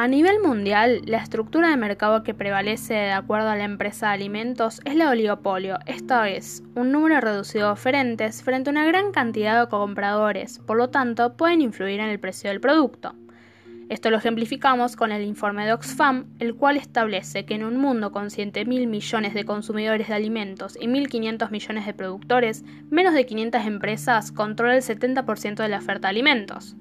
A nivel mundial, la estructura de mercado que prevalece de acuerdo a la empresa de alimentos es la oligopolio, esto es, un número reducido de oferentes frente a una gran cantidad de compradores, por lo tanto pueden influir en el precio del producto. Esto lo ejemplificamos con el informe de Oxfam, el cual establece que en un mundo con 7.000 millones de consumidores de alimentos y 1.500 millones de productores, menos de 500 empresas controlan el 70% de la oferta de alimentos.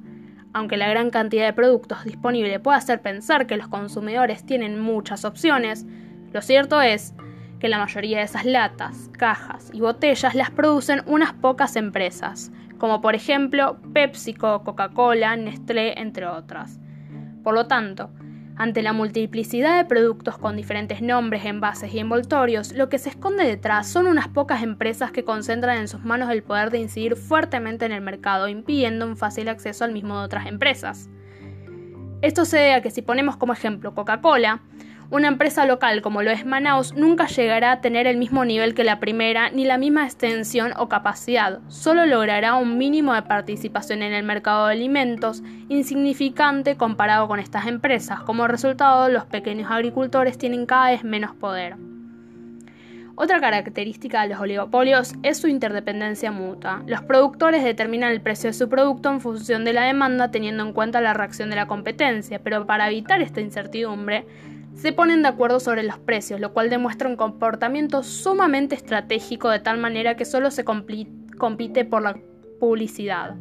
Aunque la gran cantidad de productos disponibles puede hacer pensar que los consumidores tienen muchas opciones, lo cierto es que la mayoría de esas latas, cajas y botellas las producen unas pocas empresas, como por ejemplo PepsiCo, Coca-Cola, Nestlé, entre otras. Por lo tanto, ante la multiplicidad de productos con diferentes nombres, envases y envoltorios, lo que se esconde detrás son unas pocas empresas que concentran en sus manos el poder de incidir fuertemente en el mercado, impidiendo un fácil acceso al mismo de otras empresas. Esto se debe a que si ponemos como ejemplo Coca-Cola, una empresa local como lo es Manaus nunca llegará a tener el mismo nivel que la primera ni la misma extensión o capacidad, solo logrará un mínimo de participación en el mercado de alimentos insignificante comparado con estas empresas. Como resultado, los pequeños agricultores tienen cada vez menos poder. Otra característica de los oligopolios es su interdependencia mutua. Los productores determinan el precio de su producto en función de la demanda teniendo en cuenta la reacción de la competencia, pero para evitar esta incertidumbre, se ponen de acuerdo sobre los precios, lo cual demuestra un comportamiento sumamente estratégico de tal manera que solo se compite por la publicidad.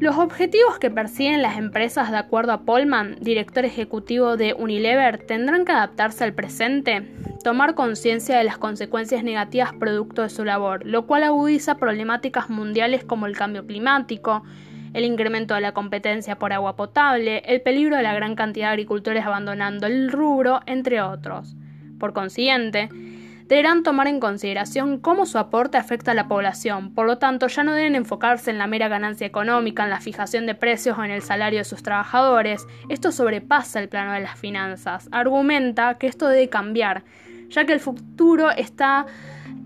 Los objetivos que persiguen las empresas de acuerdo a Polman, director ejecutivo de Unilever, tendrán que adaptarse al presente, tomar conciencia de las consecuencias negativas producto de su labor, lo cual agudiza problemáticas mundiales como el cambio climático, el incremento de la competencia por agua potable, el peligro de la gran cantidad de agricultores abandonando el rubro, entre otros. Por consiguiente, deberán tomar en consideración cómo su aporte afecta a la población, por lo tanto ya no deben enfocarse en la mera ganancia económica, en la fijación de precios o en el salario de sus trabajadores, esto sobrepasa el plano de las finanzas. Argumenta que esto debe cambiar, ya que el futuro está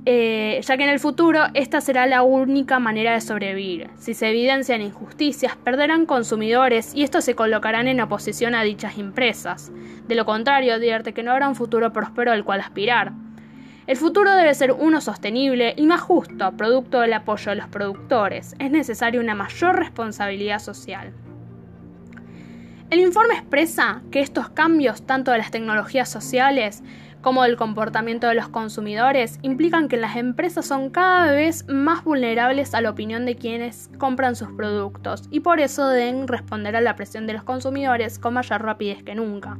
eh, ya que en el futuro esta será la única manera de sobrevivir. Si se evidencian injusticias, perderán consumidores y estos se colocarán en oposición a dichas empresas. De lo contrario, advierte que no habrá un futuro próspero al cual aspirar. El futuro debe ser uno sostenible y más justo, producto del apoyo de los productores. Es necesaria una mayor responsabilidad social. El informe expresa que estos cambios, tanto de las tecnologías sociales como del comportamiento de los consumidores, implican que las empresas son cada vez más vulnerables a la opinión de quienes compran sus productos y por eso deben responder a la presión de los consumidores con mayor rapidez que nunca.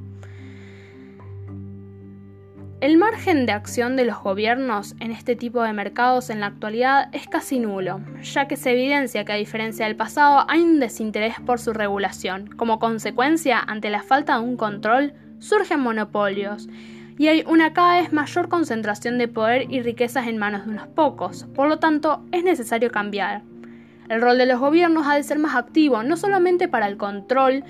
El margen de acción de los gobiernos en este tipo de mercados en la actualidad es casi nulo, ya que se evidencia que a diferencia del pasado hay un desinterés por su regulación. Como consecuencia, ante la falta de un control, surgen monopolios y hay una cada vez mayor concentración de poder y riquezas en manos de unos pocos. Por lo tanto, es necesario cambiar. El rol de los gobiernos ha de ser más activo, no solamente para el control,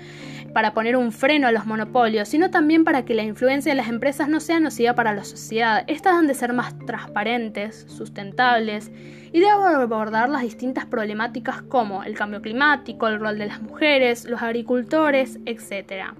para poner un freno a los monopolios, sino también para que la influencia de las empresas no sea nociva para la sociedad. Estas han de ser más transparentes, sustentables y deben abordar las distintas problemáticas como el cambio climático, el rol de las mujeres, los agricultores, etc.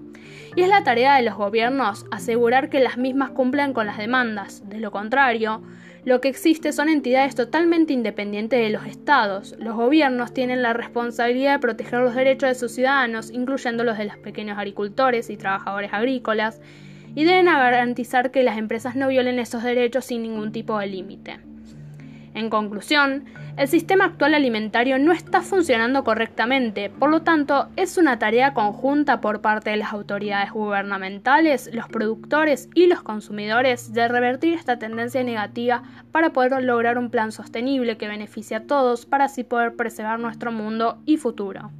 Y es la tarea de los gobiernos asegurar que las mismas cumplan con las demandas. De lo contrario, lo que existe son entidades totalmente independientes de los estados. Los gobiernos tienen la responsabilidad de proteger los derechos de sus ciudadanos, incluyendo los de los pequeños agricultores y trabajadores agrícolas, y deben garantizar que las empresas no violen esos derechos sin ningún tipo de límite. En conclusión, el sistema actual alimentario no está funcionando correctamente, por lo tanto, es una tarea conjunta por parte de las autoridades gubernamentales, los productores y los consumidores de revertir esta tendencia negativa para poder lograr un plan sostenible que beneficie a todos para así poder preservar nuestro mundo y futuro.